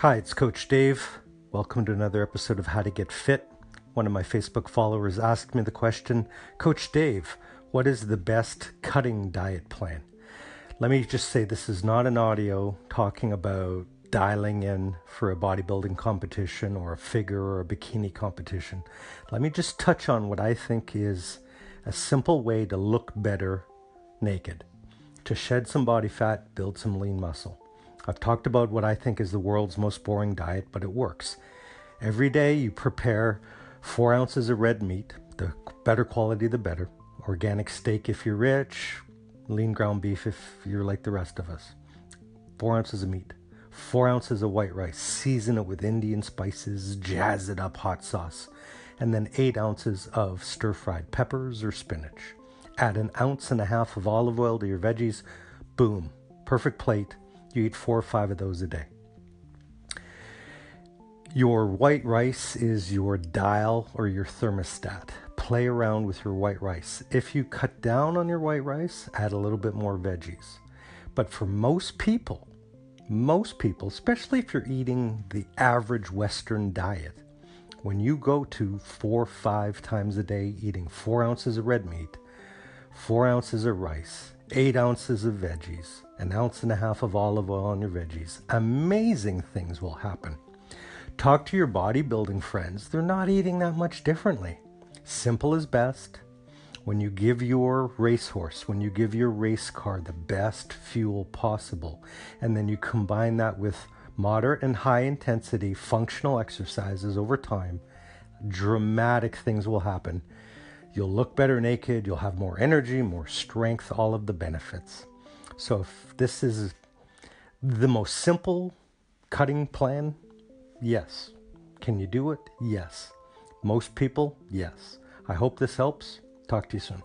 Hi, it's Coach Dave. Welcome to another episode of How to Get Fit. One of my Facebook followers asked me the question Coach Dave, what is the best cutting diet plan? Let me just say this is not an audio talking about dialing in for a bodybuilding competition or a figure or a bikini competition. Let me just touch on what I think is a simple way to look better naked, to shed some body fat, build some lean muscle. I've talked about what I think is the world's most boring diet, but it works. Every day you prepare four ounces of red meat, the better quality, the better. Organic steak if you're rich, lean ground beef if you're like the rest of us. Four ounces of meat, four ounces of white rice, season it with Indian spices, jazz it up hot sauce, and then eight ounces of stir fried peppers or spinach. Add an ounce and a half of olive oil to your veggies. Boom, perfect plate you eat four or five of those a day. Your white rice is your dial or your thermostat. Play around with your white rice. If you cut down on your white rice, add a little bit more veggies. But for most people, most people, especially if you're eating the average Western diet, when you go to four, or five times a day eating four ounces of red meat, four ounces of rice, eight ounces of veggies, an ounce and a half of olive oil on your veggies, amazing things will happen. Talk to your bodybuilding friends, they're not eating that much differently. Simple is best. When you give your racehorse, when you give your race car the best fuel possible, and then you combine that with moderate and high intensity functional exercises over time, dramatic things will happen. You'll look better naked, you'll have more energy, more strength, all of the benefits. So, if this is the most simple cutting plan, yes. Can you do it? Yes. Most people, yes. I hope this helps. Talk to you soon.